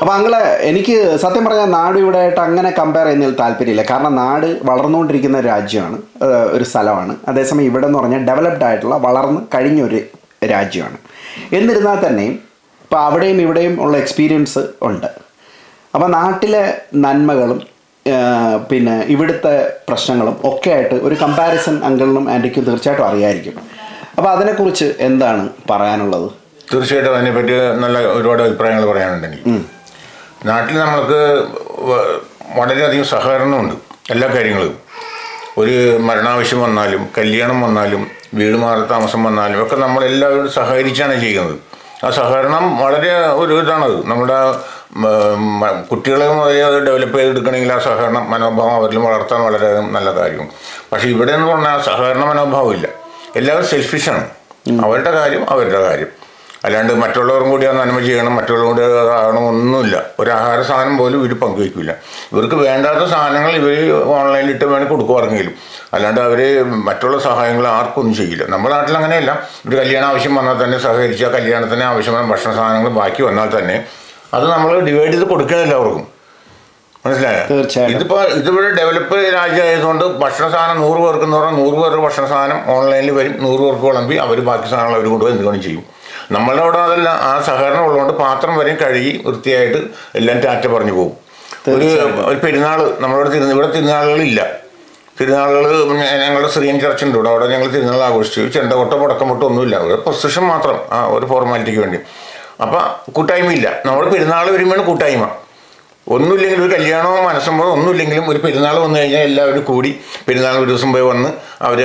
അപ്പോൾ അങ്ങളെ എനിക്ക് സത്യം പറഞ്ഞാൽ നാട് ഇവിടെ ആയിട്ട് അങ്ങനെ കമ്പയർ ചെയ്യുന്നതിൽ താല്പര്യമില്ല. കാരണം നാട് വളർന്നുകൊണ്ടിരിക്കുന്ന ഒരു രാജ്യമാണ് ഒരു സ്ഥലമാണ്. അതേസമയം ഇവിടെ എന്ന് പറഞ്ഞാൽ ഡെവലപ്ഡ് ആയിട്ടുള്ള വളർന്ന് കഴിഞ്ഞൊരു രാജ്യമാണ്. എന്നിരുന്നാൽ തന്നെയും ഇപ്പോൾ അവിടെയും ഇവിടെയും ഉള്ള എക്സ്പീരിയൻസ് ഉണ്ട്. അപ്പോൾ നാട്ടിലെ നന്മകളും പിന്നെ ഇവിടുത്തെ പ്രശ്നങ്ങളും ഒക്കെ ആയിട്ട് ഒരു കമ്പാരിസൺ അങ്കിളിനും ആന്റിക്കും തീർച്ചയായിട്ടും അറിയായിരിക്കും. അപ്പോൾ അതിനെക്കുറിച്ച് എന്താണ് പറയാനുള്ളത്? തീർച്ചയായിട്ടും അതിനെപ്പറ്റി നല്ല ഒരുപാട് അഭിപ്രായങ്ങൾ പറയാനുണ്ട് എനിക്ക് നാട്ടിൽ നമ്മൾക്ക് വളരെയധികം സഹകരണമുണ്ട്. എല്ലാ കാര്യങ്ങളും. ഒരു മരണാവശ്യം വന്നാലും കല്യാണം വന്നാലും വീട് മാറി താമസം വന്നാലും ഒക്കെ നമ്മളെല്ലാവരും സഹകരിച്ചാണ് ചെയ്യുന്നത്. ആ സഹകരണം വളരെ ഒരു ഇതാണത്. നമ്മുടെ കുട്ടികളെ മുതലേ അത് ഡെവലപ്പ് ചെയ്തെടുക്കണമെങ്കിൽ ആ സഹകരണ മനോഭാവം അവരിൽ വളർത്താൻ വളരെ നല്ല കാര്യം. പക്ഷേ ഇവിടെ എന്ന് പറഞ്ഞാൽ സഹകരണ മനോഭാവം ഇല്ല. എല്ലാവരും സെൽഫിഷാണ് അവരുടെ കാര്യം അവരുടെ കാര്യം. അല്ലാണ്ട് മറ്റുള്ളവരും കൂടി ആ നന്മ ചെയ്യണം മറ്റുള്ളവരും കൂടി അതാകണം ഒന്നുമില്ല ഒരു ആഹാര സാധനം പോലും ഇവർ പങ്കുവയ്ക്കില്ല ഇവർക്ക് വേണ്ടാത്ത സാധനങ്ങൾ ഇവർ ഓൺലൈനിൽ ഇട്ട് വേണമെങ്കിൽ കൊടുക്കുവാറെങ്കിലും അല്ലാണ്ട് അവർ മറ്റുള്ള സഹായങ്ങൾ ആർക്കും ഒന്നും ചെയ്യില്ല. നമ്മുടെ നാട്ടിൽ അങ്ങനെയല്ല ഒരു കല്യാണ ആവശ്യം വന്നാൽ തന്നെ സഹകരിച്ചാൽ കല്യാണത്തിന് ആവശ്യമായ ഭക്ഷണ സാധനങ്ങൾ ബാക്കി വന്നാൽ തന്നെ അത് നമ്മൾ ഡിവൈഡ് ചെയ്ത് കൊടുക്കണം എല്ലാവർക്കും. മനസ്സിലായോ? തീർച്ചയായും ഇതിപ്പോ ഇതിവിടെ ഡെവലപ്പ് രാജ്യമായതുകൊണ്ട് ഭക്ഷണ സാധനം നൂറ് പേർക്ക് എന്ന് പറഞ്ഞാൽ നൂറ് പേർക്ക് ഭക്ഷണ സാധനം ഓൺലൈനിൽ വരും നൂറ് പേർക്ക് വിളമ്പി അവർ ബാക്കി സാധനങ്ങൾ അവർ കൊണ്ടുപോയി എന്തുകൊണ്ട് ചെയ്യും. നമ്മളുടെ അവിടെ അതല്ല. ആ സഹകരണം ഉള്ളതുകൊണ്ട് പാത്രം വരെയും കഴുകി വൃത്തിയായിട്ട് എല്ലാം ടാറ്റ പറഞ്ഞു പോകും. ഒരു ഒരു പെരുന്നാൾ നമ്മളോട് തിരുന്ന ഇവിടെ തിരുനാളുകളില്ല തിരുനാളുകൾ ഞങ്ങളുടെ ശ്രീയൻ ചർച്ചുണ്ട് ഇവിടെ അവിടെ ഞങ്ങൾ തിരുനാൾ ആഘോഷിച്ചു. ചെണ്ടകൊട്ടോ പടക്കമൊട്ടോ ഒന്നുമില്ല. ഒരു പൊസിഷൻ മാത്രം ആ ഒരു ഫോർമാലിറ്റിക്ക് വേണ്ടി. അപ്പം കൂട്ടായ്മയില്ല. നമ്മൾ പെരുന്നാൾ വരുമ്പോഴാണ് കൂട്ടായ്മ. ഒന്നുമില്ലെങ്കിലും ഒരു കല്യാണമോ മനസ്സമ്മോ ഒന്നുമില്ലെങ്കിലും ഒരു പെരുന്നാൾ വന്നു കഴിഞ്ഞാൽ എല്ലാവരും കൂടി പെരുന്നാൾ ഒരു ദിവസം പോയി വന്ന് അവർ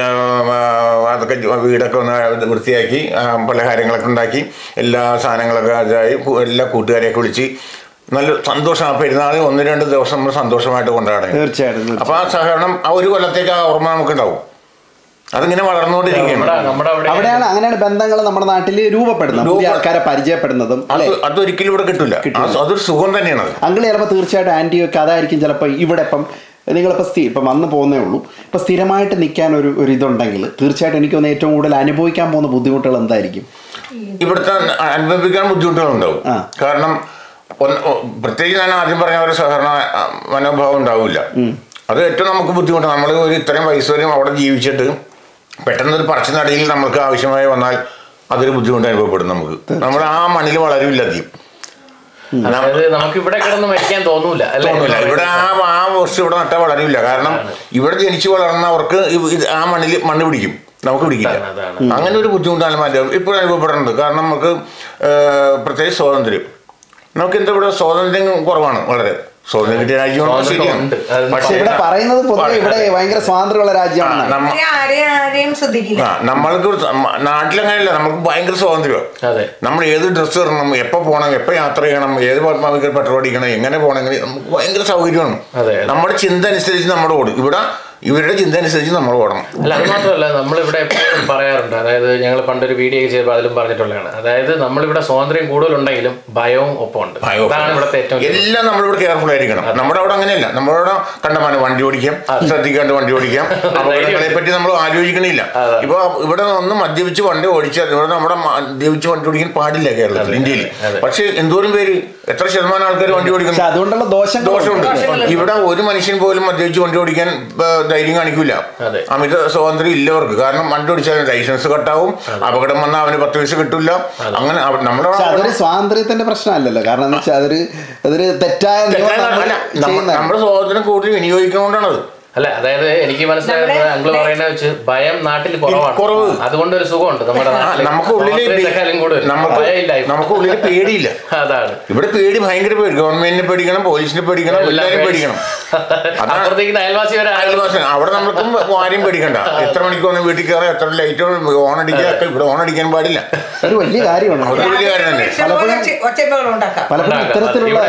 അതൊക്കെ വീടൊക്കെ ഒന്ന് വൃത്തിയാക്കി പലഹാരങ്ങളൊക്കെ ഉണ്ടാക്കി എല്ലാ സാധനങ്ങളൊക്കെ ഇതായി എല്ലാ കൂട്ടുകാരെയൊക്കെ വിളിച്ച് നല്ല സന്തോഷം. ആ പെരുന്നാൾ ഒന്ന് രണ്ട് ദിവസം നമ്മൾ സന്തോഷമായിട്ട് കൊണ്ടാടണം. തീർച്ചയായിട്ടും തീർച്ചയായിട്ടും. അപ്പോൾ ആ സഹകരണം ആ ഒരു കൊല്ലത്തേക്ക് ആ ഓർമ്മ നമുക്കുണ്ടാവും. അതിങ്ങനെ വളർന്നുകൊണ്ടിരിക്കുകയാണ്. അവിടെയാണ് അങ്ങനെയാണ് ബന്ധങ്ങൾ നമ്മുടെ നാട്ടിൽ രൂപപ്പെടുന്നത്. പുതിയ ആൾക്കാരെ പരിചയപ്പെടുന്നതും അതൊരിക്കലും ഇവിടെ കിട്ടില്ല അതൊരു സുഖം തന്നെയാണ് അങ്കിൾ ചിലപ്പോൾ തീർച്ചയായിട്ടും ആന്റി ഒക്കെ അതായിരിക്കും ചിലപ്പോൾ ഇവിടെ ഇപ്പം നിങ്ങളിപ്പോൾ സ്ഥി ഇപ്പം വന്ന് പോകുന്നേ ഉള്ളൂ. ഇപ്പം സ്ഥിരമായിട്ട് നിൽക്കാൻ ഒരു ഒരു ഇതുണ്ടെങ്കിൽ തീർച്ചയായിട്ടും എനിക്ക് തോന്നുന്നു ഏറ്റവും കൂടുതൽ അനുഭവിക്കാൻ പോകുന്ന ബുദ്ധിമുട്ടുകൾ എന്തായിരിക്കും? ഇവിടുത്തെ അനുഭവിക്കാൻ ബുദ്ധിമുട്ടുകളുണ്ടാവും. കാരണം ഒന്ന് പ്രത്യേകിച്ച് ഞാൻ ആദ്യം പറഞ്ഞ ഒരു സഹകരണ മനോഭാവം ഉണ്ടാവില്ല. അത് ഏറ്റവും നമുക്ക് ബുദ്ധിമുട്ടാണ് നമ്മൾ ഒരു ഇത്രയും വയസ്സ് വരെയും അവിടെ ജീവിച്ചിട്ട് പെട്ടെന്ന് ഒരു പറച്ചിനടിയിൽ നമുക്ക് ആവശ്യമായി വന്നാൽ അതൊരു ബുദ്ധിമുട്ട് അനുഭവപ്പെടും നമുക്ക്. നമ്മൾ ആ മണ്ണിൽ വളരില്ല അധികം. നമുക്ക് ഇവിടെ കിടന്ന് മരിക്കാൻ തോന്നൂല അല്ലേ? തോന്നില്ല ഇവിടെ ആ ആ വസ്തു ഇവിടെ നട്ടാൽ വളരില്ല കാരണം ഇവിടെ ജനിച്ചു വളർന്നവർക്ക് ആ മണ്ണിൽ മണ്ണ് പിടിക്കും. നമുക്ക് പിടിക്കില്ല. അങ്ങനെ ഒരു ബുദ്ധിമുട്ടാണ് മാറ്റം ഇപ്പോൾ അനുഭവപ്പെടുന്നത്. കാരണം നമുക്ക് പ്രത്യേകിച്ച് സ്വാതന്ത്ര്യം. നമുക്ക് എന്താ ഇവിടെ സ്വാതന്ത്ര്യം കുറവാണ് വളരെ. സ്വാതന്ത്ര്യം കിട്ടിയ രാജ്യമാണ്. സ്വാതന്ത്ര്യം ശരിയാണ് പക്ഷേ ഇവിടെ പറയുന്നത് പൊതുവെ ഇവിടെ ഭയങ്കര സ്വാതന്ത്ര്യമുള്ള രാജ്യമാണ്. നമ്മ അവരെ ആരെയും ആരെയും ശ്രദ്ധിക്കില്ല. ആ നമ്മൾക്ക് മ- നാട്ടിലങ്ങനെയല്ല നമുക്ക് ഭയങ്കര സ്വാതന്ത്ര്യമാണ് അതെ. നമ്മൾ ഏത് ഡ്രസ്സ് ഇടണം എപ്പോൾ പോകണം എപ്പോൾ യാത്ര ചെയ്യണം ഏത് പത്മാവിക്ക് പെട്രോൾ അടിക്കണം എങ്ങനെ പോകണമെങ്കിൽ നമുക്ക് ഭയങ്കര സൗകര്യമാണ്. അതെ, അതെ. നമ്മുടെ ചിന്ത അനുസരിച്ച് നമ്മുടെ ഓടും. ഇവിടെ ഇവരുടെ ചിന്ത അനുസരിച്ച് നമ്മൾ ഓടണം. അല്ല അത് മാത്രമല്ല നമ്മളിവിടെ എപ്പോഴും പറയാറുണ്ട്. അതായത് ഞങ്ങൾ പണ്ടൊരു വീഡിയോ ചെയ്തപ്പോൾ അതിലും പറഞ്ഞിട്ടുള്ളതാണ്. അതായത് നമ്മളിവിടെ സ്വാതന്ത്ര്യം കൂടുതലുണ്ടെങ്കിലും ഭയവും ഒപ്പമുണ്ട്. ഭയം അതാണ് ഇവിടുത്തെ ഏറ്റവും എല്ലാം നമ്മളിവിടെ കെയർഫുൾ ആയിരിക്കണം. നമ്മുടെ അവിടെ അങ്ങനെയല്ല. നമ്മളവിടെ കണ്ടമാനം വണ്ടി ഓടിക്കാം ശ്രദ്ധിക്കാണ്ട് വണ്ടി ഓടിക്കാം. അപകടങ്ങളെ പറ്റി നമ്മൾ ആലോചിക്കണില്ല. ഇപ്പൊ ഇവിടെ ഒന്ന് മദ്യപിച്ച് വണ്ടി ഓടിച്ചാൽ ഇവിടെ നമ്മുടെ മദ്യപിച്ച് വണ്ടി ഓടിക്കാൻ പാടില്ല കേരളത്തിൽ ഇന്ത്യയിൽ. പക്ഷെ എന്തോരം പേര് എത്ര ശതമാനം ആൾക്കാർ വണ്ടി ഓടിക്കുന്നു? അതുകൊണ്ടുള്ള ദോഷം ദോഷമുണ്ട്. ഇവിടെ ഒരു മനുഷ്യൻ പോലും മദ്യപിച്ച് വണ്ടി ഓടിക്കാൻ ധൈര്യം കാണിക്കൂല. അതെ. അമിത സ്വാതന്ത്ര്യം ഇല്ലവർക്ക്. കാരണം വണ്ടി ഓടിച്ചാൽ ലൈസൻസ് കട്ടാവും. അപകടം വന്നാൽ അവന് പത്ത് പൈസ കിട്ടില്ല അങ്ങനെ നമ്മുടെ അതൊരു സ്വാതന്ത്ര്യത്തിന്റെ പ്രശ്നമല്ലല്ലോ. കാരണം വെച്ചാൽ അതൊരു അതൊരു തെറ്റായ. നമ്മുടെ സ്വാതന്ത്ര്യം കൂടുതൽ വിനിയോഗിക്കുന്നതുകൊണ്ടാണത് അല്ല? അതായത് എനിക്ക് മനസ്സിലായത് അങ്കിൾ പറയുന്നത് വെച്ച് ഭയം നാട്ടിൽ കുറവാണ്. കുറവ്. അതുകൊണ്ട് ഒരു സുഖമുണ്ട് നമ്മുടെ നാട്ടിൽ നമുക്ക് ഉള്ളിൽ സ്വാതന്ത്ര്യത്തെക്കാളും നമുക്ക് ഭയമില്ല നമുക്ക് ഉള്ളിൽ പേടിയില്ല. അതാണ്. ഇവിടെ പേടി ഭയങ്കര പേടി. ഗവൺമെന്റിനെ പേടിക്കണം പോലീസിനെ പേടിക്കണം എല്ലാം എല്ലാവരും പേടിക്കണം. അതാണ് അപ്പുറത്തേക്ക് അയൽവാസി വരെ ആരും- അയൽവാസി അവിടെ നമ്മൾക്കും ആരെയും പേടിക്കണ്ട. എത്ര മണിക്ക് വന്ന് വീട്ടിൽ കയറാം എത്ര ലൈറ്റ് ഓൺ അടിക്കുക ഇവിടെ ഓൺ അടിക്കാൻ പാടില്ല. ഒരു വലിയ കാര്യമാണ്. ഒരു വലിയ കാര്യം തന്നെ. പലപ്പോഴും. ഇത്തരത്തിലുള്ള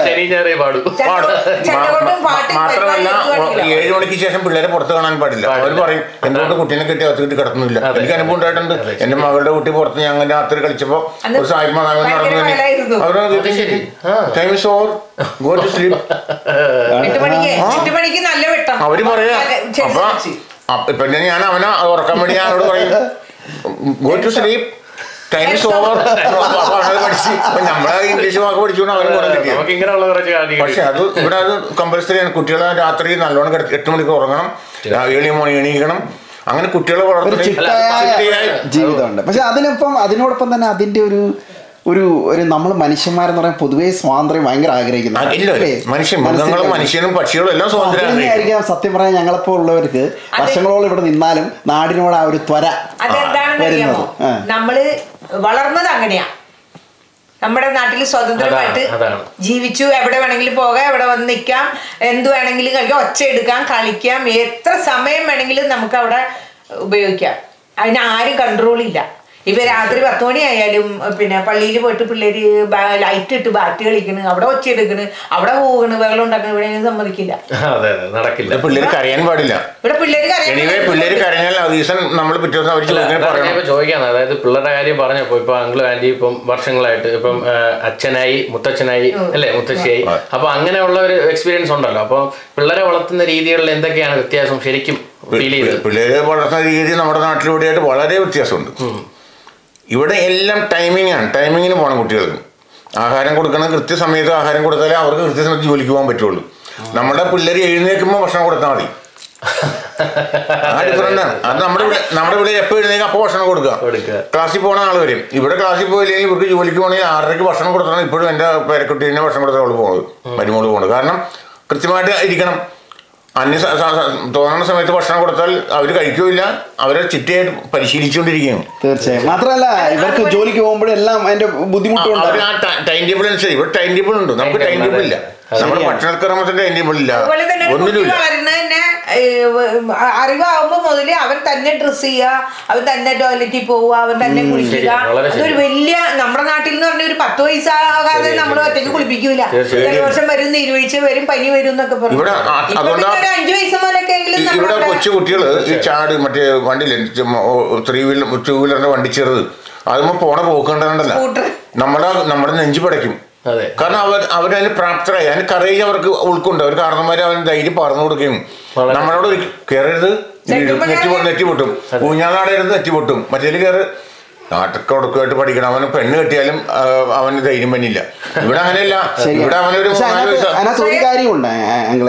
മാത്രമല്ല ഏഴ് മണിക്ക് ശേഷം പിള്ളേരെ പുറത്ത് കാണാൻ പാടില്ല. അവർ പറയും എന്തുകൊണ്ട് കുട്ടീനെ കിട്ടി അകത്ത് കിട്ടി കിടക്കുന്നില്ല എനിക്ക് അനുഭവം ഉണ്ടായിട്ടുണ്ട്. എന്റെ മകളുടെ കുട്ടി പുറത്ത് ഞങ്ങൾ രാത്രി കളിച്ചപ്പോ ഒരു സായിപ്പ് നടന്നു വെട്ടം. അവർ പറയാ അപ്പൊ പിന്നെ ഞാൻ അവനെ ഉറക്കാൻ വേണ്ടി ഞാൻ അവരോട് പറയും ഗോ ടു സ്ലീപ് ഓവർ പഠിച്ച് നമ്മളെ ഇംഗ്ലീഷ് വാക്ക് പഠിച്ചുകൊണ്ട് അവന് പക്ഷെ അത് ഇവിടെ അത് കമ്പൽസറി ആണ് കുട്ടികളെ രാത്രി നല്ലോണം കിടത്തി എട്ട് മണിക്ക് ഉറങ്ങണം ഏഴ് മണി എണീക്കണം അങ്ങനെ കുട്ടികളെ വളർത്തുന്ന ജീവിതമുണ്ട് പക്ഷെ അതിനൊപ്പം അതിനോടൊപ്പം തന്നെ അതിന്റെ ഒരു ഒരു ഒരു നമ്മൾ മനുഷ്യന്മാരെന്ന് പറയാൻ പൊതുവേ സ്വാതന്ത്ര്യം ഭയങ്കര ആഗ്രഹിക്കുന്നു മനുഷ്യനും പക്ഷികളും എല്ലാം സ്വാതന്ത്ര്യം സത്യം പറയാൻ ഞങ്ങളിപ്പോ ഉള്ളവർക്ക് വർഷങ്ങളോളം ഇവിടെ നിന്നാലും നാടിനോട് ആ ഒരു ത്വര വരുന്നത് നമ്മൾ വളർന്നത് അങ്ങനെയാ. നമ്മുടെ നാട്ടിൽ സ്വതന്ത്രമായിട്ട്. ജീവിച്ചു. എവിടെ വേണമെങ്കിലും പോകാം എവിടെ വന്ന് നിൽക്കാം എന്ത് വേണമെങ്കിലും കളിക്കാം ഒച്ച എടുക്കാം കളിക്കാം എത്ര സമയം വേണമെങ്കിലും നമുക്ക് അവിടെ ഉപയോഗിക്കാം. അതിന് ആരും കൺട്രോൾ ഇല്ല. ഇപ്പൊ രാത്രി പത്ത് മണിയായാലും പിന്നെ പള്ളിയിൽ പോയിട്ട് പിള്ളേര് ലൈറ്റ് ഇട്ട് ബാറ്റ് കളിക്കണ് അവിടെ ഒച്ച എടുക്കണ് അവിടെ പോകണ് വെള്ളം ഉണ്ടാക്കണ് ഇവിടെ സമ്മതിക്കില്ല. അതെ അതെ നടക്കില്ല. ഇവിടെ പിള്ളേര് കരയാൻ പാടില്ല. ഇവിടെ പിള്ളേര് എനിവേ പിള്ളേര് കരഞ്ഞാൽ ആ നമ്മൾ പിറ്റേ ദിവസം അവർ ചോദിക്കാൻ ചോദിക്കാന്ന്. അതായത് പിള്ളേരുടെ കാര്യം പറഞ്ഞപ്പോ ഇപ്പൊ അങ്കിളും ആന്റി ഇപ്പം വർഷങ്ങളായിട്ട് ഇപ്പം അച്ഛനായി മുത്തച്ഛനായി അല്ലെ? മുത്തശ്ശിയായി. അപ്പൊ അങ്ങനെയുള്ള ഒരു എക്സ്പീരിയൻസ് ഉണ്ടല്ലോ. അപ്പൊ പിള്ളേരെ വളർത്തുന്ന രീതികളിൽ എന്തൊക്കെയാണ് വ്യത്യാസം ശരിക്കും ഫീൽ ചെയ്തത്? പിള്ളേരെ വളർത്തുന്ന രീതി നമ്മുടെ നാട്ടിലൂടെയായിട്ട് വളരെ വ്യത്യാസമുണ്ട്. ഇവിടെ എല്ലാം ടൈമിങ്ങാണ് ടൈമിങ്ങിന് പോകണം കുട്ടികൾക്ക് ആഹാരം കൊടുക്കണം. കൃത്യസമയത്ത് ആഹാരം കൊടുത്താലേ അവർക്ക് കൃത്യസമയത്ത് ജോലിക്ക് പോകാൻ പറ്റുള്ളൂ. നമ്മുടെ പിള്ളേർ എഴുന്നേൽക്കുമ്പോൾ ഭക്ഷണം കൊടുത്താൽ മതി. ആ ഡിഫറന്റ് ആണ്. അത് നമ്മുടെ ഇവിടെ നമ്മുടെ ഇവിടെ എപ്പോൾ എഴുന്നേക്കും അപ്പോൾ ഭക്ഷണം കൊടുക്കുക. ക്ലാസ്സിൽ പോകുന്ന ആൾ വരും ഇവിടെ ക്ലാസ്സിൽ പോയില്ലെങ്കിൽ ഇവർക്ക് ജോലിക്ക് പോകണമെങ്കിൽ ആറരയ്ക്ക് ഭക്ഷണം കൊടുത്താണ് ഇപ്പോഴും എന്റെ പേരക്കുട്ടീനെ ഭക്ഷണം കൊടുത്താൽ അവൾ പോകുന്നത് മരുമോൾ പോകുന്നത് കാരണം കൃത്യമായിട്ട് ഇരിക്കണം. അന്യ തോന്നുന്ന സമയത്ത് ഭക്ഷണം കൊടുത്താൽ അവർ കഴിക്കൂല അവരെ ചിട്ടയായിട്ട് പരിശീലിച്ചുകൊണ്ടിരിക്കുകയാണ് തീർച്ചയായും. മാത്രമല്ല ഇവർക്ക് ജോലിക്ക് പോകുമ്പോഴെല്ലാം അതിന്റെ ബുദ്ധിമുട്ടുണ്ട് അവർ ആ ടൈം ടേബിൾ അനുസരിച്ച് ഇവർ ടൈം ടേബിൾ ഉണ്ട്. നമുക്ക് ടൈം ടേബിൾ ഇല്ല. നമ്മുടെ. ഭക്ഷണക്രമത്തിന്റെ ഇല്ല. അതുപോലെ തന്നെ ഒരു കുട്ടി ഒന്നിനുമില്ല വളരുന്നത് തന്നെ അറിവാകുമ്പോ മുതൽ അവൻ തന്നെ ഡ്രസ് ചെയ്യുക അവൻ തന്നെ ടോയ്ലറ്റിൽ പോവുക അവൻ തന്നെ കുളിക്കുക. വളരെ അതൊരു. വലിയ നമ്മുടെ നാട്ടിൽ എന്ന് പറഞ്ഞ ഒരു പത്ത് വയസ്സാകാതെ നമ്മൾ ഒറ്റയ്ക്ക് കുളിപ്പിക്കൂല. തീർച്ചയായും. ജലവർഷം വരും നീരുവീഴ്ച വരും പനി വരും എന്നൊക്കെ പറഞ്ഞു. ഇവിടെ ആ- ഇപ്പൊ അതുകൊണ്ടാ- പിന്നെ ഒരു അഞ്ചു വയസ്സ് മുതലൊക്കെ എങ്കിലും ഇവിടെ കൊച്ചു കുട്ടികൾ ഈ ചാട് മറ്റേ വണ്ടിയില്ലേ ത്രീ വീലർ ടൂ വീലറിന്റെ വണ്ടി ചെറുത്. അതുമ്പോ പോണ പോക്കണ്ടല്ല സ്കൂട്ടർ. നമ്മുടെ നമ്മുടെ നെഞ്ചു പടയ്ക്കും. അതെ. കാരണം അവർ അവരതിന് പ്രാപ്തരായി. അതിന് കറേജ് അവർക്ക് ഉൾക്കൊണ്ട്. അവർ കാരണന്മാരെ അവന് ധൈര്യം പറഞ്ഞു കൊടുക്കുകയും നമ്മളോട് കയറരുത് നെറ്റിപൊട്ടും നെറ്റി പൊ- കാലം- നെറ്റി പൊട്ടും ഊഞ്ഞാലാടരുത് നെറ്റി പൊട്ടും മറ്റേൽ കയറ് നാട്ടൊക്കെ ഉടക്കുമായിട്ട് പഠിക്കണം. അവന് പെണ്ണ് കെട്ടിയാലും അവന് ധൈര്യം പറ്റില്ല ഇവിടെ അങ്ങനെയല്ല. ഇവിടെ അവനൊരു അതിനകത്ത് ഒരു കാര്യമുണ്ട്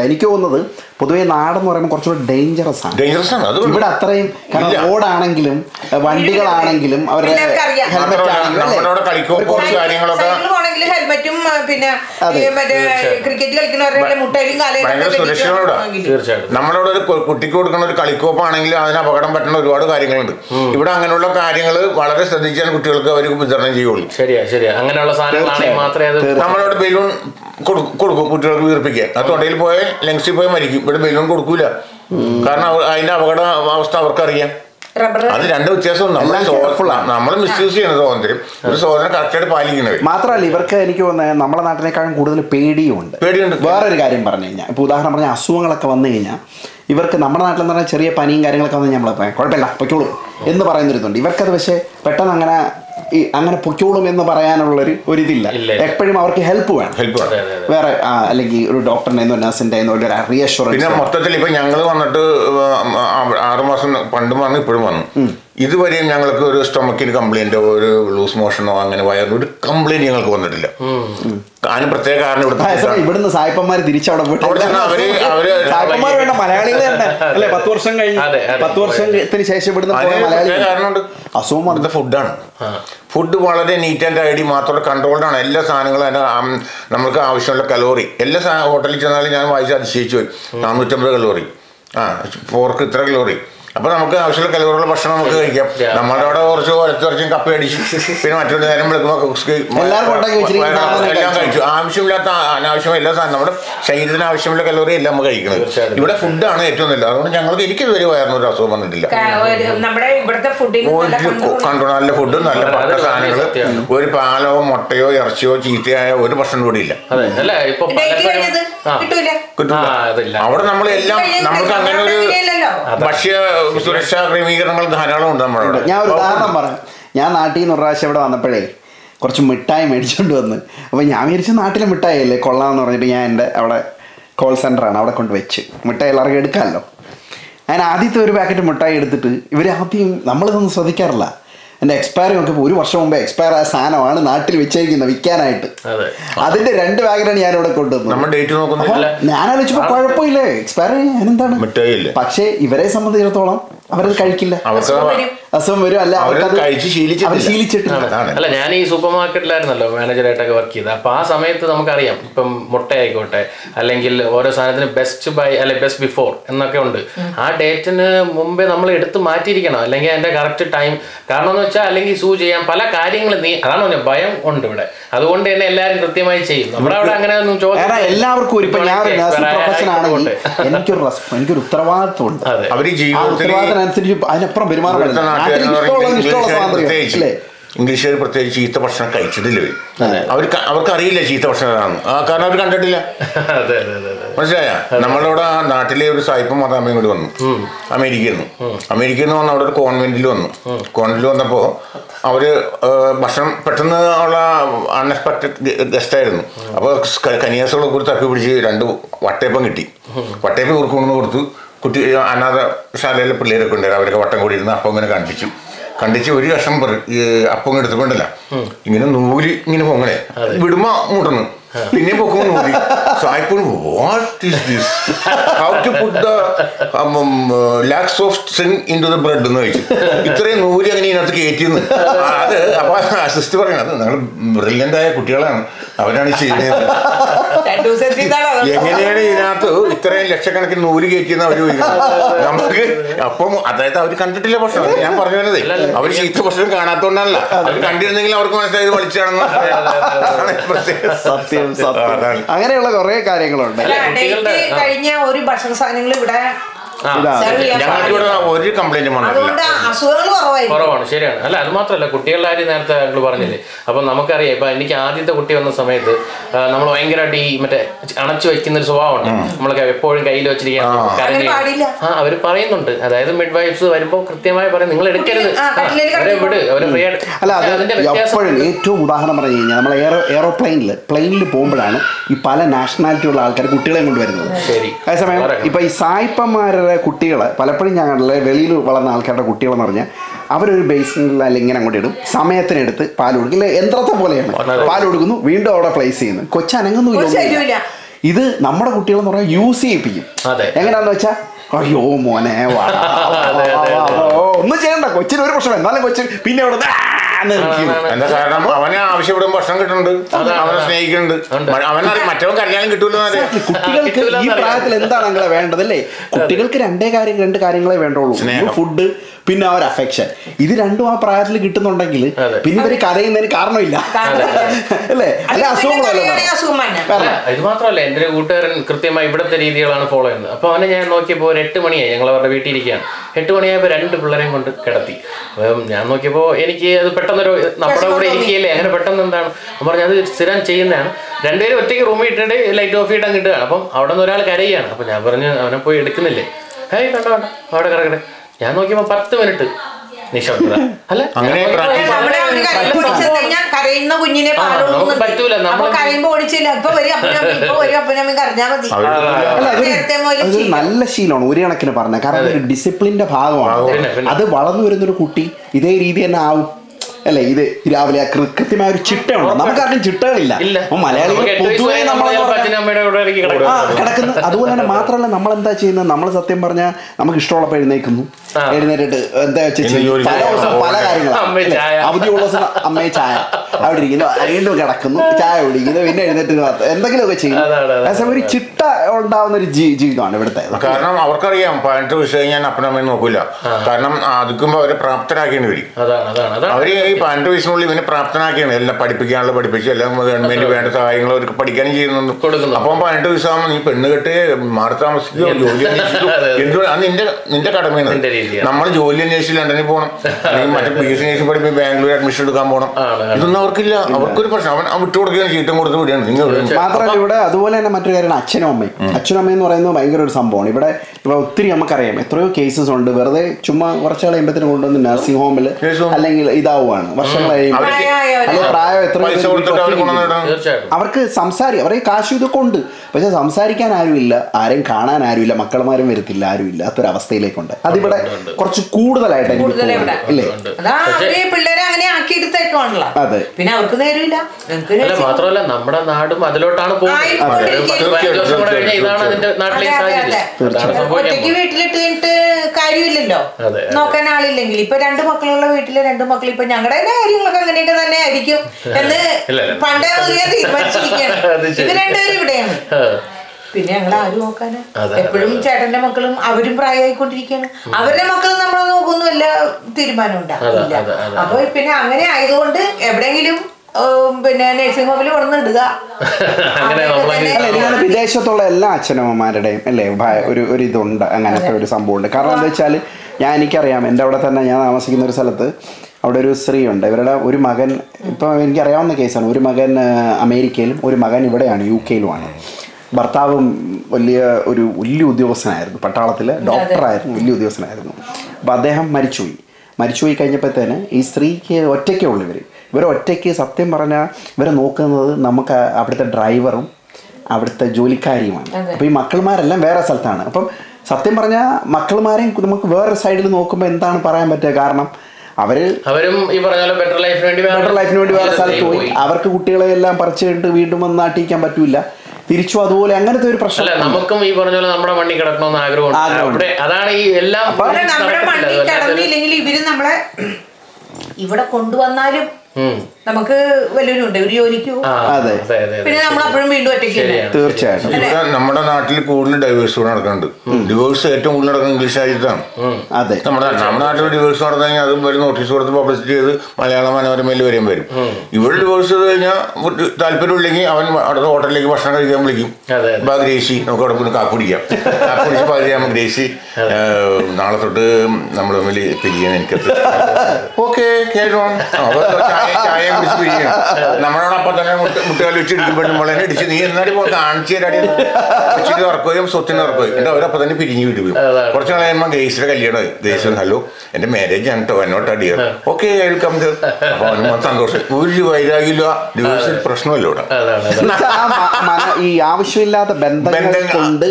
എനിക്ക് തോന്നുന്നത് പൊതുവെ നാടെന്ന് പറയുമ്പോൾ കുറച്ചുകൂടെ ഡേഞ്ചറസ് ആണ്. ഡേഞ്ചറസ് ആണ് ഇവിടെ അത്രയും കാരണം. റോഡാണെങ്കിലും വണ്ടികളാണെങ്കിലും അവരുടെ. ഹെൽമെറ്റ് ആണെങ്കിലും ഹെൽമെറ്റും പിന്നെ ക്രിക്കറ്റ് കളിക്കുന്നവരുടെ മുട്ടയിലും തീർച്ചയായിട്ടും. നമ്മളോട് ഒരു കുട്ടിക്ക് കൊടുക്കുന്ന ഒരു കളിക്കോപ്പാണെങ്കിലും അതിന് അപകടം പറ്റുന്ന ഒരുപാട് കാര്യങ്ങളുണ്ട്. ഇവിടെ അങ്ങനെയുള്ള കാര്യങ്ങൾ വളരെ ശ്രദ്ധിച്ചാൽ കുട്ടികൾക്ക് അവർ വിതരണം ചെയ്യുള്ളൂ. ശരിയാ ശരിയാ. അങ്ങനെയുള്ള സാധനങ്ങളാണെങ്കിൽ മാത്രമേ നമ്മളോട് ബലൂൺ കൊടുക്കും കൊടുക്കും കുട്ടികൾക്ക് വീർപ്പിക്കാൻ ആ തൊണ്ടയിൽ പോയ ലങ്സിൽ പോയി മരിക്കും. ഇവിടെ ബലൂൺ കൊടുക്കൂല. കാരണം അവ- അതിന്റെ അപകട അവസ്ഥ അവർക്കറിയാം. റബ്ബർ അത് രണ്ട് വ്യത്യാസവും നമ്മൾ ആണ്. നമ്മൾ മിസ്യൂസ് ചെയ്യുന്ന സ്വാതന്ത്ര്യം. ഒരു സ്വാതന്ത്ര്യം കറക്റ്റായിട്ട് പാലിക്കുന്നത്. മാത്രമല്ല ഇവർക്ക് എനിക്ക് തോന്നുന്നത് നമ്മുടെ നാട്ടിനേക്കാളും കൂടുതൽ പേടിയുണ്ട്. പേടിയുണ്ട്. വേറൊരു കാര്യം പറഞ്ഞു കഴിഞ്ഞാൽ ഇപ്പോൾ ഉദാഹരണം പറഞ്ഞാൽ അസുഖങ്ങളൊക്കെ വന്നു കഴിഞ്ഞാൽ ഇവർക്ക് നമ്മുടെ നാട്ടിൽ എന്ന് പറഞ്ഞാൽ ചെറിയ പനിയും കാര്യങ്ങളൊക്കെ വന്നു നമ്മൾ കുഴപ്പമില്ല പൊയ്ക്കോളും എന്ന് പറയുന്നൊരിതുണ്ട്. ഇവർക്കത് പക്ഷേ പെട്ടെന്ന് അങ്ങനെ ഈ അങ്ങനെ പൊയ്ക്കോളും എന്ന് പറയാനുള്ളൊരു ഒരിതില്ല. ഇല്ല. എപ്പോഴും അവർക്ക് ഹെൽപ്പ് വേണം. ഹെൽപ്പ് വേണം. അതെ അതെ വേറെ അല്ലെങ്കിൽ ഒരു ഡോക്ടറിന്റെ നഴ്സിന്റെ ഒരു പിന്നെ മൊത്തത്തിൽ ഇപ്പം ഞങ്ങൾ വന്നിട്ട് ആറുമാസം പണ്ടും വന്നു ഇപ്പോഴും വന്നു. ഇതുവരെയും ഞങ്ങൾക്ക് ഒരു സ്റ്റൊമക്കിന് കംപ്ലൈന്റോ ഒരു ലൂസ് മോഷനോ അങ്ങനെ വയറിന് ഒരു കംപ്ലൈന്റ് ഞങ്ങൾക്ക് വന്നിട്ടില്ല. അതിന് പ്രത്യേക കാരണം ഇവിടുത്തെ. ഇവിടുന്ന് സായിപ്പന്മാർ തിരിച്ചവിടെ പോയിട്ട് അവര്- അവർ സായിപ്പന്മാർ വേണ്ട മലയാളികൾ തന്നെ. അല്ലെ പത്ത് വർഷം കഴിഞ്ഞ് അതെ, അതെ. പത്ത് വർഷത്തിന് ശേഷം ഇവിടുന്ന് പോയ അതിന് മലയാളി പ്രത്യേക കാരണമുണ്ട്. അസുഖം വന്നത് ഫുഡാണ് ഫുഡ് വളരെ നീറ്റ് ആൻഡ് ഐഡി മാത്രമല്ല കൺട്രോൾഡ് ആണ്. എല്ലാ സാധനങ്ങളും നമ്മൾക്ക് നമുക്ക് ആവശ്യമുള്ള കലോറി എല്ലാ ഹോട്ടലിൽ ചെന്നാലും ഞാൻ വായിച്ച് അതിശയിച്ചു പോയി. നാനൂറ്റമ്പത് കലോറി ആ പോർക്ക് ഇത്ര കലോറി അപ്പൊ നമുക്ക് ആവശ്യമുള്ള കലവറുള്ള ഭക്ഷണം നമുക്ക് കഴിക്കാം. നമ്മുടെ അവിടെ കുറച്ച് ഒരച്ചു കുറച്ചും കപ്പ അടിച്ചു പിന്നെ മറ്റൊരു നേരം വിളിക്കുമ്പോൾ എല്ലാം കഴിച്ചു. ആവശ്യമില്ലാത്ത അനാവശ്യം എല്ലാ സാധനം നമ്മുടെ ശരീരത്തിന് ആവശ്യമുള്ള കലോറി എല്ലാം നമ്മൾ കഴിക്കുന്നത്. ഇവിടെ ഫുഡാണ് ഏറ്റവും നല്ലത്. അതുകൊണ്ട് ഞങ്ങൾക്ക് എനിക്ക് ഇതുവരെ വയറിനൊരു അസുഖം വന്നിട്ടില്ല. നമ്മുടെ ഇവിടുത്തെ ഫുഡിന് നല്ല ഒരു കണ്ടു നല്ല ഫുഡ് നല്ല പട്ട സാധനങ്ങൾ. ഒരു പാലോ മുട്ടയോ ഇറച്ചിയോ ചീത്തയായ ഒരു ഭക്ഷണം കൂടി ഇല്ല. അവിടെ നമ്മൾ എല്ലാം കഴിഞ്ഞത് നമുക്ക് അങ്ങനെ ഒരു ഭക്ഷ്യ സുരക്ഷാ ക്രമീകരണങ്ങൾ ധാരാളം ഉണ്ട് നമ്മളവിടെ ഞാൻ ഒരു ഉദാഹരണം പറയാം. ഞാൻ നാട്ടിൽ നിന്ന് ഒരു പ്രാവശ്യം ഇവിടെ വന്നപ്പോഴേ കുറച്ച് മിഠായി മേടിച്ചുകൊണ്ട് വന്ന്. അപ്പോൾ ഞാൻ വിചാരിച്ച നാട്ടിലെ മിഠായി അല്ലേ കൊള്ളാമെന്ന് പറഞ്ഞിട്ട് ഞാൻ എന്റെ അവിടെ കോൾ സെന്ററാണ് അവിടെ കൊണ്ട് വെച്ച്. മിഠായി എല്ലാവർക്കും എടുക്കാമല്ലോ. ഞാൻ ആദ്യത്തെ ഒരു പാക്കറ്റ് മിഠായി എടുത്തിട്ട് ഇവർ ആദ്യം നമ്മളിതൊന്നും ശ്രദ്ധിക്കാറില്ല. എന്റെ എക്സ്പയറി നോക്കിയപ്പോൾ ഒരു വർഷം മുമ്പ് എക്സ്പയർ ആയ സാധനമാണ് നാട്ടിൽ വെച്ചേക്കുന്നത് വിൽക്കാനായിട്ട്. അതെ. അതിന്റെ രണ്ട് ബാഗിലാണ് ഞാൻ ഇവിടെ കൊണ്ടുവന്നത് ഞാൻ ആലോചിച്ചപ്പോ കുഴപ്പമില്ലേ? എക്സ്പയർ ഞാൻ എന്താണ് പക്ഷേ ഇവരെ സംബന്ധിച്ചിടത്തോളം അവരത് കഴിക്കില്ല. അവർക്ക് അസുഖം വരും. അല്ല കഴിച്ച് ശീലിച്ചിട്ടില്ല. അല്ല ഞാൻ ഈ സൂപ്പർ മാർക്കറ്റിലായിരുന്നല്ലോ മാനേജറായിട്ടൊക്കെ വർക്ക് ചെയ്തത്. അപ്പൊ ആ സമയത്ത് നമുക്കറിയാം ഇപ്പം മുട്ട ആയിക്കോട്ടെ അല്ലെങ്കിൽ ഓരോ സാധനത്തിന് ബെസ്റ്റ് ബൈ അല്ലെ ബെസ്റ്റ് ബിഫോർ എന്നൊക്കെ ഉണ്ട്. ആ ഡേറ്റിന് മുമ്പേ നമ്മൾ എടുത്ത് മാറ്റിയിരിക്കണം. അല്ലെങ്കിൽ അതിന്റെ കറക്റ്റ് ടൈം കാരണം എന്ന് വെച്ചാൽ അല്ലെങ്കിൽ സൂ ചെയ്യാൻ പല കാര്യങ്ങളും നീ അതാണ് ഭയം ഉണ്ട് ഇവിടെ. അതുകൊണ്ട് തന്നെ എല്ലാവരും കൃത്യമായി ചെയ്യും. നമ്മുടെ അവിടെ അങ്ങനെ ഒന്നും ചോദിക്കും എല്ലാവർക്കും ഒരു. എനിക്കൊരു എനിക്കൊരു ഉത്തരവാദിത്വം ഉണ്ട് ജീവിതത്തിൽ അനുസരിച്ച് അതിനപ്പുറം പെരുമാറാൻ. നാട്ടിൽ ഇഷ്ടമുള്ള ഇഷ്ടമുള്ള ഇംഗ്ലീഷുകാർ സ്വാതന്ത്ര്യം പ്രത്യേകിച്ച് അല്ലേ? ഇംഗ്ലീഷുകാർ പ്രത്യേകിച്ച് ചീത്ത ഭക്ഷണം കഴിച്ചിട്ടില്ല അവർക്ക് അവർക്ക് അറിയില്ല ചീത്ത ഭക്ഷണം ഏതാണെന്ന് ആ കാരണം അവർ കണ്ടിട്ടില്ല. അതെ അതെ അതെ അതെ. മനസ്സിലായ? നമ്മളിവിടെ ആ നാട്ടിലെ ഒരു സായിപ്പ് മതാമയും കൂടി വന്നു. അമേരിക്കയിൽ നിന്ന്. അമേരിക്കയിൽ നിന്ന് വന്ന് അവിടെ ഒരു കോൺവെന്റിൽ വന്നു. കോൺവെന്റിൽ വന്നപ്പോൾ അവർ ഭക്ഷണം പെട്ടെന്ന് ഉള്ള അൺഎക്സ്പെക്ടഡ് ഗസ്റ്റ് ആയിരുന്നു. അപ്പോൾ കനിയാസുകളെ കൂടി തപ്പി പിടിച്ച് രണ്ട് വട്ടയപ്പം കിട്ടി. വട്ടയപ്പം ഇവർക്ക് കൊണ്ടു കൊടുത്തു. കുട്ടി അനാഥശാലയിലെ പിള്ളേരൊക്കെ ഉണ്ടായിരുന്നു അവരൊക്കെ വട്ടം കൂടി ഇരുന്ന് അപ്പം ഇങ്ങനെ കണ്ടിച്ചു. കണ്ടിച്ച് ഒരു കഷം പറ ഈ അപ്പം എടുത്തുകൊണ്ടല്ല. ഇങ്ങനെ നൂൽ ഇങ്ങനെ പൊങ്ങണേ. വിടുമ്പോ മുട്ടണം. പിന്നെ പൊക്കുമ്പോൾ നൂൽ. സായിപ്പോൾ what is this how to put the lakhs of string into the bread എന്ന് വെച്ചു ഇത്രയും നൂൽ അങ്ങനെ ഇതിനകത്ത് കയറ്റിയെന്ന്. അത് അപ്പൊ അസിസ്റ്റ് പറയണത് നിങ്ങൾ ബ്രില്യന്റ് ആയ കുട്ടികളാണ്. അവരാണ് ചെയ്യുന്നത്. എങ്ങനെയാണ് ഇതിനകത്ത് ഇത്രയും ലക്ഷക്കണക്കിന് നൂൽ കയറ്റിയെന്ന് അവർ ചോദിക്കുന്നത് നമുക്ക് അപ്പം അതായത് അവർ കണ്ടിട്ടില്ല ഭക്ഷണം. ഞാൻ പറഞ്ഞു വരുന്നത്. അവർ ചീത്ത ഭക്ഷണം കാണാത്തോണ്ടല്ല. അവർ കണ്ടിരുന്നെങ്കിൽ അവർക്ക് മനസ്സിലായത് വലിച്ചാണെന്ന് സത്യം സത്യം. അങ്ങനെയുള്ള കുറെ കാര്യങ്ങളുണ്ട്. കഴിഞ്ഞ ഒരു ഭക്ഷണ സാധനങ്ങൾ ഇവിടെ ഞങ്ങൾക്ക് ഇവിടെ ഒരു കംപ്ലൈന്റും വന്നിട്ടില്ല. കുറവാണ്. ശരിയാണ്. അല്ല അത് മാത്രമല്ല കുട്ടികളുടെ കാര്യം നേരത്തെ നിങ്ങൾ പറഞ്ഞില്ലേ? അപ്പൊ നമുക്കറിയാം ഇപ്പൊ എനിക്ക് ആദ്യത്തെ കുട്ടി വന്ന സമയത്ത് നമ്മൾ ഭയങ്കരമായിട്ട് ഈ മറ്റേ അണച്ചു വെക്കുന്ന ഒരു സ്വഭാവമുണ്ട്. നമ്മളൊക്കെ എപ്പോഴും കയ്യിൽ വെച്ചിരിക്കാൻ കരഞ്ഞ പാടില്ല. ആ അവർ പറയുന്നുണ്ട്. അതായത് മിഡ് വൈഫ്സ് വരുമ്പോ കൃത്യമായി പറയും നിങ്ങൾ എടുക്കരുത്. അവരെ വിട് അവരെ ഫ്രീ ആയിട്ട്. അല്ല അതിന്റെ എപ്പോഴും ഏറ്റവും ഉദാഹരണം പറഞ്ഞു കഴിഞ്ഞാൽ നമ്മൾ എയറോ എയറോപ്ലെയിനിൽ പ്ലെയിനിൽ പോകുമ്പോഴാണ് ഈ പല നാഷണാലിറ്റി ഉള്ള ആൾക്കാർ കുട്ടികളെ കൊണ്ടുവരുന്നത് ശരി. അതേസമയം. ഇപ്പൊ ഈ സായിപ്പന്മാരുടെ കുട്ടികളെ പലപ്പോഴും ഞങ്ങളുടെ കണ്ടില്ല വെളിയിൽ വളർന്ന ആൾക്കാരുടെ കുട്ടികളെന്ന് പറഞ്ഞാൽ അവരൊരു ബേസിനിൽ അല്ലെങ്കിൽ ഇങ്ങനെ അങ്ങോട്ട് ഇടും സമയത്തിനെടുത്ത് പാൽ കൊടുക്കും. ഇല്ല യന്ത്രത്തെ പോലെയാണ്. പാൽ കൊടുക്കുന്നു വീണ്ടും അവിടെ പ്ലേസ് ചെയ്യുന്നു. കൊച്ചനങ്ങുന്നില്ല. ഇത് നമ്മുടെ കുട്ടികളെന്ന് പറഞ്ഞാൽ യൂസ് ചെയ്യിപ്പിക്കും. എങ്ങനെയാണെന്ന് വെച്ചാൽ അയ്യോ മോനെ വാ, വാ, അതെ, അതെ, വാ, വാ, ഓ, ഒന്നും ചെയ്യണ്ട. കൊച്ചിന് ഒരു പ്രശ്നം എന്നാലും കൊച്ചു പിന്നെ അവിടെ എന്താ കാരണം? അവനെ ആവശ്യപ്പെടും ഭക്ഷണം കിട്ടുന്നുണ്ട്. അവനെ സ്നേഹിക്കുന്നുണ്ട്. അവനെ അവൻ മറ്റവൻ കല്യാണം കുട്ടികൾക്ക് ഈ പ്രായത്തിൽ എന്താണ് നിങ്ങളെ വേണ്ടത് അല്ലേ? കുട്ടികൾക്ക് രണ്ടേ കാര്യം രണ്ട് കാര്യങ്ങളെ വേണ്ടുള്ളൂ. സ്നേഹം. ഫുഡ് പിന്നെ ആ ഒരു അഫെക്ഷൻ ഇത് രണ്ടും ആ പ്രായത്തിൽ കിട്ടുന്നുണ്ടെങ്കിൽ പിന്നെ ഇവർ കരയുന്നതിന് കാരണമില്ല. അല്ലേ? അല്ലെ അസുഖങ്ങളല്ലോ അസുഖം ഇത് മാത്രമല്ല എന്റെ ഒരു കൂട്ടുകാരൻ കൃത്യമായി ഇവിടുത്തെ രീതികളാണ് ഫോളോ ചെയ്യുന്നത്. അപ്പോൾ അവനെ ഞാൻ നോക്കിയപ്പോൾ ഒരു എട്ട് മണിയായി. ഞങ്ങൾ അവരുടെ വീട്ടിൽ ഇരിക്കുകയാണ്. എട്ട് മണിയായപ്പോൾ രണ്ട് പിള്ളേരെയും കൊണ്ട് കിടത്തി. അപ്പം ഞാൻ നോക്കിയപ്പോൾ എനിക്ക് അത് പെട്ടെന്നൊരു നമ്മുടെ കൂടെ ഇരിക്കുകയില്ലേ? അങ്ങനെ പെട്ടെന്ന് എന്താണ്? അപ്പം പറഞ്ഞു അത് സ്ഥിരം ചെയ്യുന്നതാണ്. രണ്ടുപേരും ഒറ്റയ്ക്ക് റൂമിൽ ഇട്ടിട്ട് ലൈറ്റ് ഓഫ് ചെയ്തിട്ട് കിട്ടുകയാണ്. അപ്പം അവിടെ നിന്ന് ഒരാൾ കരയുകയാണ്. അപ്പം ഞാൻ പറഞ്ഞു അവനെ പോയി എടുക്കുന്നില്ലേ? ഹേയ് കണ്ടോ കണ്ടോ അവിടെ കിടക്കട്ടെ. ഞാൻ നോക്കിയപ്പോൾ പത്ത് മിനിറ്റ് നിശബ്ദത. അല്ല കരയുന്ന കുഞ്ഞിനെ. പറ്റൂല, കരയുമ്പോ ഓടിച്ചില്ല? ഇപ്പൊ വരും അപ്പനും ഇപ്പൊ വരും അപ്പനും കരഞ്ഞാ മതി. നല്ല ശീലമാണ്. ഒരു കണക്കിന് പറഞ്ഞ കാരണം ഒരു ഡിസിപ്ലിന്റെ ഭാഗമാണ്. അത് വളർന്നു വരുന്നൊരു കുട്ടി ഇതേ രീതി തന്നെ ആവും. അല്ലേ ഇത് രാവിലെ ആ കൃ- കൃത്യമായ ഒരു ചിട്ടയുണ്ട്. നമുക്കാർക്കും ചിട്ടകളില്ല. ഇല്ല. അപ്പൊ മലയാളികൾ നമുക്ക് എട്ട് വയസ്സ് പൊതുവേ വരെ നമ്മൾ നമ്മൾ ചിലപ്പോൾ അച്ഛനും അമ്മയുടെ കൂടെ ഇടയ്ക്ക് കിടക്കും. ആ കിടക്കുന്നു. അതുപോലെ തന്നെ മാത്രമല്ല നമ്മൾ എന്താ ചെയ്യുന്നത്? നമ്മൾ സത്യം പറഞ്ഞാൽ നമുക്ക് ഇഷ്ടമുള്ളപ്പോൾ എഴുന്നേക്കുന്നു ആ. എഴുന്നേറ്റിട്ട് എന്താ വെച്ചാൽ പല. ദിവസം പല അമ്മേ ചായ. കാര്യങ്ങളും അവധിയുള്ള ദിവസം അമ്മയെ ചായ. അവിടെ ഇരിക്കുന്നു വീണ്ടും കിടക്കുന്നു ചായ കുടിക്കുന്നു പിന്നെ എഴുന്നേറ്റ് എന്തെങ്കിലും ഒക്കെ ചെയ്യും. ഒരു ചിട്ട ഉണ്ടാവുന്ന ഒരു ജീവിതമാണ് ഇവിടുത്തെ. കാരണം അവർക്കറിയാം പതിനെട്ട് വയസ്സ് കഴിഞ്ഞാൽ അപ്പനമ്മയും നോക്കൂല. കാരണം അതുക്കുമ്പോ അവരെ പ്രാപ്തരാക്കേണ്ടി വരും. അതാണ് അതാണ് അതാണ്. അവർ ഈ പതിനെട്ട് വയസ്സിനുള്ളിൽ ഇവനെ പ്രാപ്തനാക്കിയാണ്. എല്ലാം പഠിപ്പിക്കാനുള്ള പഠിപ്പിച്ചു എല്ലാം ഗവൺമെന്റ് വേണ്ട സഹായങ്ങൾ അവർക്ക് പഠിക്കാനും ചെയ്യുന്നുണ്ട്. കൊടുക്കുന്നു. അപ്പം പതിനെട്ട് വയസ്സാകുമ്പോൾ നീ പെണ്ണ് കെട്ട് മാറി താമസിക്കുകയോ ജോലി അതെ. നിന്റെ നിന്റെ കടമയാണ്. നമ്മൾ ജോലി അന്വേഷിച്ച് ലണ്ടനിൽ പോകണം അല്ലെങ്കിൽ മറ്റേ പി എസ് സി പഠിപ്പ് ബാംഗ്ലൂർ അഡ്മിഷൻ എടുക്കാൻ പോകണം. ഇതൊന്നും അവർക്കില്ല. അവർക്കൊരു പ്രശ്നം. അവൻ അവൻ വിട്ടു കൊടുക്കുകയാണ് ചീട്ടും കൊടുത്ത് വിടുകയാണ്. നിങ്ങൾ മാത്രമല്ല ഇവിടെ അതുപോലെ തന്നെ മറ്റൊരു കാര്യമാണ് അച്ഛനും അമ്മയും. അച്ഛനും അമ്മയും എന്ന് പറയുന്നത് ഭയങ്കര ഒരു സംഭവമാണ്. ഇവിടെ ഇപ്പൊ ഒത്തിരി നമുക്കറിയാം. എത്രയോ കേസസ് ഉണ്ട്. വെറുതെ ചുമ്മാ കുറച്ചാൾ കഴിയുമ്പത്തിന് കൊണ്ടുവന്ന് നഴ്സിംഗ് ഹോമിൽ Nursing home. അല്ലെങ്കിൽ ഇതാവുകയാണ്. വർഷങ്ങൾ കഴിയുമ്പോൾ അവർക്ക്. അല്ലെങ്കിൽ പ്രായം എത്ര അവർക്ക് സംസാരി അവരെ കാശ് ഇതൊക്കെ ഉണ്ട്. പക്ഷെ സംസാരിക്കാൻ ആരുമില്ല. ആരെയും കാണാൻ ആരുമില്ല. മക്കളമാരും വരത്തില്ല. ആരുമില്ല. ഇല്ലാത്തൊരവസ്ഥയിലേക്കുണ്ട് അതിവിടെ. കുറച്ച് കൂടുതലായിട്ട്. ഇല്ലേ. അതാ. പിന്നെ അവർക്ക് നേരമില്ല. മാത്രമല്ല നമ്മുടെ നാടും അതിലോട്ടാണ് ഒറ്റയ്ക്ക്. വീട്ടിലിട്ട് കഴിഞ്ഞിട്ട് കാര്യമില്ലല്ലോ. നോക്കാൻ ആളില്ലെങ്കിൽ. ഇപ്പൊ രണ്ട് മക്കളുള്ള വീട്ടിൽ രണ്ട് മക്കൾ ഇപ്പൊ ഞങ്ങളുടെ കാര്യങ്ങളൊക്കെ അങ്ങനെയൊക്കെ തന്നെ ആയിരിക്കും എന്ന്. പണ്ടേ തീരുമാനിച്ചിരിക്കുകയാണ്. അത് രണ്ടുപേരും ഇവിടെയാണ്. പിന്നെ ഞങ്ങൾ ആരും നോക്കാനാ? എപ്പോഴും ചേട്ടന്റെ മക്കളും അവരും പ്രായമായിക്കൊണ്ടിരിക്കുകയാണ് അവരുടെ മക്കളും നമ്മളെ നോക്കുന്നു വല്ല തീരുമാനം ഉണ്ടാവില്ല. അതെ. അപ്പൊ പിന്നെ അങ്ങനെ ആയതുകൊണ്ട് എവിടെയെങ്കിലും പിന്നെ നഴ്സിംഗ് ഹോമിൽ കൊണ്ടു ഇടുക അങ്ങനെ അവിടെയൊക്കെ നമ്മളെ തന്നെ അല്ല എനിക്ക് തോന്നുന്നു വിദേശത്തുള്ള എല്ലാ അച്ഛനമ്മമാരുടെയും അല്ലേ ഒരു ഒരു ഇതുണ്ട്. അങ്ങനത്തെ ഒരു സംഭവമുണ്ട്. കാരണം എന്താ വെച്ചാൽ ഞാൻ എനിക്കറിയാം എന്റെ അവിടെ തന്നെ ഞാൻ താമസിക്കുന്ന ഒരു സ്ഥലത്ത് അവിടെ ഒരു സ്ത്രീ ഉണ്ട് ഇവരുടെ ഒരു മകൻ ഇപ്പം എനിക്കറിയാവുന്ന കേസാണ്. ഒരു മകൻ അമേരിക്കയിലും ഒരു മകൻ ഇവിടെയാണ് യു കെയിലുമാണ്. ഭർത്താവും വലിയ ഒരു വലിയ ഉദ്യോഗസ്ഥനായിരുന്നു. പട്ടാളത്തിൽ ഡോക്ടറായിരുന്നു വലിയ ഉദ്യോഗസ്ഥനായിരുന്നു. അപ്പോൾ അദ്ദേഹം മരിച്ചുപോയി. മരിച്ചുപോയി കഴിഞ്ഞപ്പോഴത്തേന് ഈ സ്ത്രീക്ക് ഒറ്റയ്ക്കേ ഉള്ളൂ ഇവർ ഇവർ ഒറ്റയ്ക്ക് സത്യം പറഞ്ഞാൽ ഇവരെ നോക്കുന്നത് നമുക്ക് അവിടുത്തെ ഡ്രൈവറും അവിടുത്തെ ജോലിക്കാരിയുമാണ്. അപ്പോൾ ഈ മക്കളുമാരെല്ലാം വേറെ സ്ഥലത്താണ്. അപ്പം സത്യം പറഞ്ഞാൽ മക്കളുമാരെയും നമുക്ക് വേറെ സൈഡിൽ നോക്കുമ്പോൾ എന്താണ് പറയാൻ പറ്റുക? കാരണം അവർ അവരും ഈ പറഞ്ഞ പോലെ ബെറ്റർ ലൈഫിന് വേണ്ടി ബെറ്റർ ലൈഫിന് വേണ്ടി വേറെ സ്ഥലത്ത് പോയി. പോയി. അവർക്ക് കുട്ടികളെ എല്ലാം പറിച്ചു കഴിഞ്ഞിട്ട് വീണ്ടും വന്ന് നാട്ടിക്കാൻ പറ്റൂല. തിരിച്ചു അതുപോലെ അങ്ങനത്തെ ഒരു അല്ല പ്രശ്നം നമുക്കും ഈ പറഞ്ഞ പോലെ നമ്മുടെ മണ്ണി കിടക്കണമെന്ന് ആഗ്രഹമുണ്ട്. അതാണ് ഈ എല്ലാം നമ്മുടെ കടന്നില്ലെങ്കിൽ ഇവർ നമ്മളെ ഇവിടെ കൊണ്ടുവന്നാലും. നമുക്ക് വലിയൊരുണ്ട് ഒരു ജോലിക്ക് അതെ. പിന്നെ നമ്മൾ അപ്പോഴും വീണ്ടും ഒറ്റയ്ക്ക്. തീർച്ചയായിട്ടും. ഇവിടെ നമ്മുടെ നാട്ടിൽ കൂടുതൽ ഡൈവേഴ്സ് നടക്കുന്നുണ്ട്. ഡിവോഴ്സ് ഏറ്റവും കൂടുതൽ നടക്കുന്നത് ഇംഗ്ലീഷ് രാജ്യത്താണ്. അതെ. നമ്മുടെ നമ്മുടെ നാട്ടിൽ ഡിവോഴ്സ് നടന്നു കഴിഞ്ഞാൽ അതും വരും നോട്ടീസ് കൊടുത്ത് പബ്ലിസിറ്റി ചെയ്ത് മലയാള മനോരമയിൽ വരെയും വരും. ഇവിടെ ഡിവോഴ്സ് ചെയ്ത് കഴിഞ്ഞാൽ താല്പര്യമില്ലെങ്കിൽ അവൻ അടുത്ത ഹോട്ടലിലേക്ക് ഭക്ഷണം കഴിക്കാൻ വിളിക്കും. ബാ ഗ്രേസി. നമുക്ക് അവിടെ പോയി കാപ്പി കുടിക്കാം. കാപ്പി കുടിച്ച് പറയാം ഗ്രേസി. നാളെ തൊട്ട് നമ്മൾ തമ്മിൽ പിരിയാൻ എനിക്ക് ഓക്കെ കേട്ടോ ചായ ചായ കുടിച്ച് പിരിയണം നമ്മളോട് അപ്പൊ തന്നെ മുട്ട- മുട്ടുകാലി വെച്ച് ഇടിക്കുമ്പോഴും മോളെ ഇടിച്ച് നീ എന്നാലും പോയി കാണിച്ചു തരാടി കൊച്ചിന് ഉറക്കുകയും സ്വത്തിന് ഉറക്കുകയും എന്നിട്ട് അവരപ്പം തന്നെ പിരിഞ്ഞു വിടുകയും. കുറച്ച് നാൾ കഴിയുമ്പോൾ ഗ്രേസിയുടെ കല്യാണമായി ഗ്രേസ് ഹലോ എന്റെ മാരേജ് ആണ് കേട്ടോ എന്നോട്ടാ ഡിയർ ഓക്കെ വെൽക്കം അപ്പൊ അവന് മൊത്തം സന്തോഷം. ഒരു വൈരാഗ്യമില്ല ഡിവോഴ്സ് പ്രശ്നമല്ല ഇവിടെ. ഈ ആവശ്യമില്ലാത്ത ബന്ധങ്ങൾ കൊണ്ട്.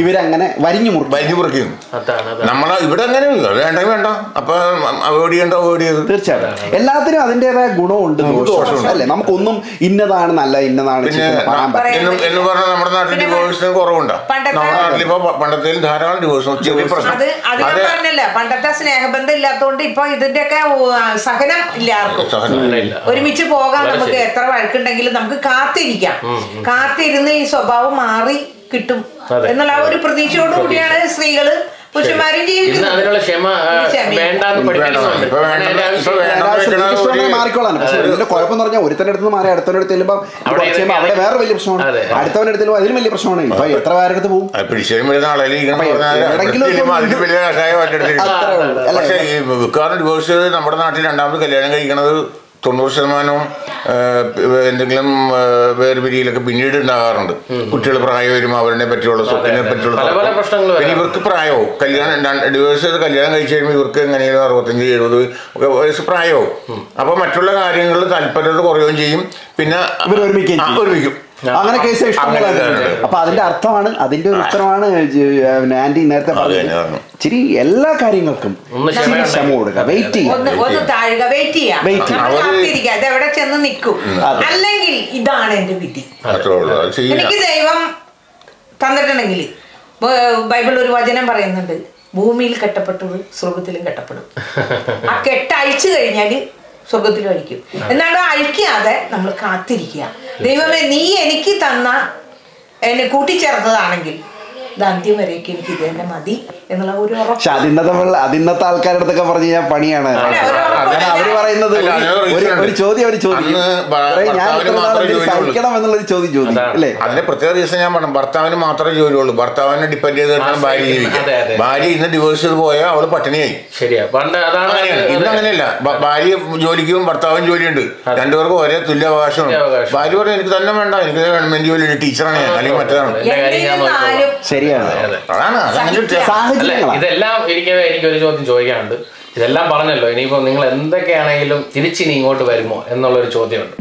ഇവരങ്ങനെ വരിഞ്ഞു മുറുക്കും. വരിഞ്ഞു അതാണ് നമ്മളെ ഇവിടെ അങ്ങനെ വേണ്ട വേണ്ട. അപ്പൊ അവോയ്ഡ് ചെയ്യണ്ട അവോയ്ഡ് ചെയ്ത് തീർച്ചയായിട്ടും. എല്ലാത്തിനും അതിന്റെതായ ഗുണമുണ്ട്. ദോഷമുണ്ട്. അല്ലേ? നമുക്കൊന്നും ഇന്നതാണ് നല്ല ഇന്നതാണ് പറയാൻ പറ്റില്ല. എന്ന് എന്ന് പറഞ്ഞാൽ നമ്മുടെ നാട്ടിൽ ഡിവോഴ്സിന് കുറവുണ്ടോ. പണ്ടത്തെ- നമ്മുടെ നാട്ടിൽ ഇപ്പൊ പണ്ടത്തെ ധാരാളം ഡിവോഴ്സ് ചെറിയ പ്രശ്നം. അത് അത് ഞാൻ പറഞ്ഞല്ല പണ്ടത്തെ സ്നേഹബന്ധം ഇല്ലാത്തതുകൊണ്ട് ഇപ്പൊ ഇതിന്റെയൊക്കെ സഹനം ഇല്ല ആർക്കും. ഒരുമിച്ച് പോകാൻ നമുക്ക്. എത്ര വഴക്കുണ്ടെങ്കിലും നമുക്ക് കാത്തിരിക്കാം. കാത്തിരുന്ന് ഈ സ്വഭാവം മാറി കിട്ടും. എന്നുള്ള ആ ഒരു പ്രതീക്ഷയോടുകൂടിയാണ് സ്ത്രീകൾ പുരുഷന്മാരും അതിനുള്ള ക്ഷമ വേണ്ടാന്ന് പക്ഷെ ഇതിന്റെ കുഴപ്പം എന്ന് പറഞ്ഞാൽ ഒരുത്തന്റെ അടുത്ത് മാറി അടുത്തവന്റെ അടുത്ത് ചെല്ലുമ്പോൾ അവിടെ അവിടെ വേറെ വലിയ പ്രശ്നമാണ്. അടുത്തവന്റെ അടുത്ത് അതിലും വലിയ പ്രശ്നമാണ്. ഇപ്പൊ എത്ര പേരുടെ അടുത്ത് പോകും പക്ഷേ ഡിവോഴ്സ് നമ്മുടെ നാട്ടിൽ രണ്ടാമത് കല്യാണം കഴിക്കണത് തൊണ്ണൂറ് ശതമാനവും എന്തെങ്കിലും വേറെ വേർപിരിയിലൊക്കെ പിന്നീട് ഉണ്ടാകാറുണ്ട് കുട്ടികൾ പ്രായം വരുമ്പോൾ അവരെ പറ്റിയുള്ള സ്വത്തിനെ പറ്റിയുള്ള പിന്നെ ഇവർക്ക് പ്രായവും കല്യാണം ഡിവേഴ്സ് ചെയ്ത് കല്യാണം കഴിച്ച് കഴിയുമ്പോൾ ഇവർക്ക് എങ്ങനെയാണ് അറുപത്തഞ്ച് എഴുപത് ഒക്കെ വയസ്സ് പ്രായവും അപ്പോൾ മറ്റുള്ള കാര്യങ്ങളിൽ താല്പര്യത കുറയുകയും ചെയ്യും. പിന്നെ ഒരുമിക്കും. അങ്ങനെ കേസ്. അപ്പൊ അതിന്റെ അർത്ഥമാണ് അതിന്റെ ഒരു ഉത്തരമാണ് ആന്റി നേരത്തെ പറഞ്ഞത്. എല്ലാ കാര്യങ്ങൾക്കും ക്ഷമ കൊടുക്കുക. വെയിറ്റ് ഒന്ന് ചെയ്യുക താഴുക. വെയിറ്റ് ചെയ്യാം. എവിടെ ചെന്ന് നിൽക്കും. അല്ലെങ്കിൽ ഇതാണ് എന്റെ വിധി. എനിക്ക് ദൈവം തന്നിട്ടുണ്ടെങ്കിൽ ബൈബിളിൽ ഒരു വചനം പറയുന്നുണ്ട്. ഭൂമിയിൽ കെട്ടപ്പെട്ടു സ്വർഗത്തിലും കെട്ടപ്പെടും. ആ കെട്ടയച്ചു അഴിച്ചു കഴിഞ്ഞാൽ സ്വർഗത്തിലും അഴിക്കും എന്നാണ് അഴിക്കാതെ നമ്മൾ കാത്തിരിക്കുക. ദൈവമേ നീ എനിക്ക് തന്ന എന്നെ കൂട്ടിച്ചേർത്തതാണെങ്കിൽ ഇത് അന്ത്യം വരേക്ക് എനിക്ക് ഇത് തന്നെ മതി. എന്നുള്ള ഒരു പക്ഷെ അതിന്നത്തെ അതിന്നത്തെ ആൾക്കാരുടെ അടുത്തൊക്കെ പറഞ്ഞു കഴിഞ്ഞാൽ പണിയാണ്. അവർ പറയുന്നത് ഒരു- ചോദ്യം അവർ ചോദിക്കും. ഞാൻ ഭർത്താവിന് മാത്രമേ എന്തിന് ജോലിയുള്ളൂ. സഹിക്കണം എന്നുള്ളൊരു ചോദ്യം ചോദിക്കും. അല്ലേ അതിന്റെ പ്രത്യേക റീസൺ ഞാൻ പറഞ്ഞു. ഭർത്താവിന് മാത്രമേ ജോലിയുള്ളൂ. ഭർത്താവിനെ ഡിപ്പെൻഡ് ചെയ്തിട്ടാണ് ഭാര്യ ജീവിക്കുക ഭാര്യ ഇന്ന് ഡിവോഴ്സ് ചെയ്ത് പോയാൽ അവൾ പട്ടിണിയായി. ശരിയാ. പണ്ട് അതാണ് ഇന്ന് അങ്ങനെയല്ല. ഭാര്യ ജോലിക്കും ഭർത്താവും ജോലിയുണ്ട്. രണ്ടുപേർക്കും ഒരേ തുല്യ അവകാശമാണ് ഭാര്യ പറഞ്ഞു എനിക്ക് തന്നെ വേണ്ട. എനിക്ക് ഗവൺമെന്റ് ജോലി ടീച്ചറാണ് ഞാൻ. അല്ലെങ്കിൽ മറ്റേതാണ്. ഞാൻ ശരിയാണ്. അതെ. അതാണ്. സാഹചര്യങ്ങളാണ് ഇതെല്ലാം എനിക്ക് എനിക്ക് ഒരു ചോദ്യം ചോദിക്കാനുണ്ട്. ഇതെല്ലാം പറഞ്ഞല്ലോ ഇനിയിപ്പോ നിങ്ങൾ എന്തൊക്കെയാണെങ്കിലും തിരിച്ചിനി ഇങ്ങോട്ട് വരുമോ എന്നുള്ളൊരു ചോദ്യമുണ്ട്.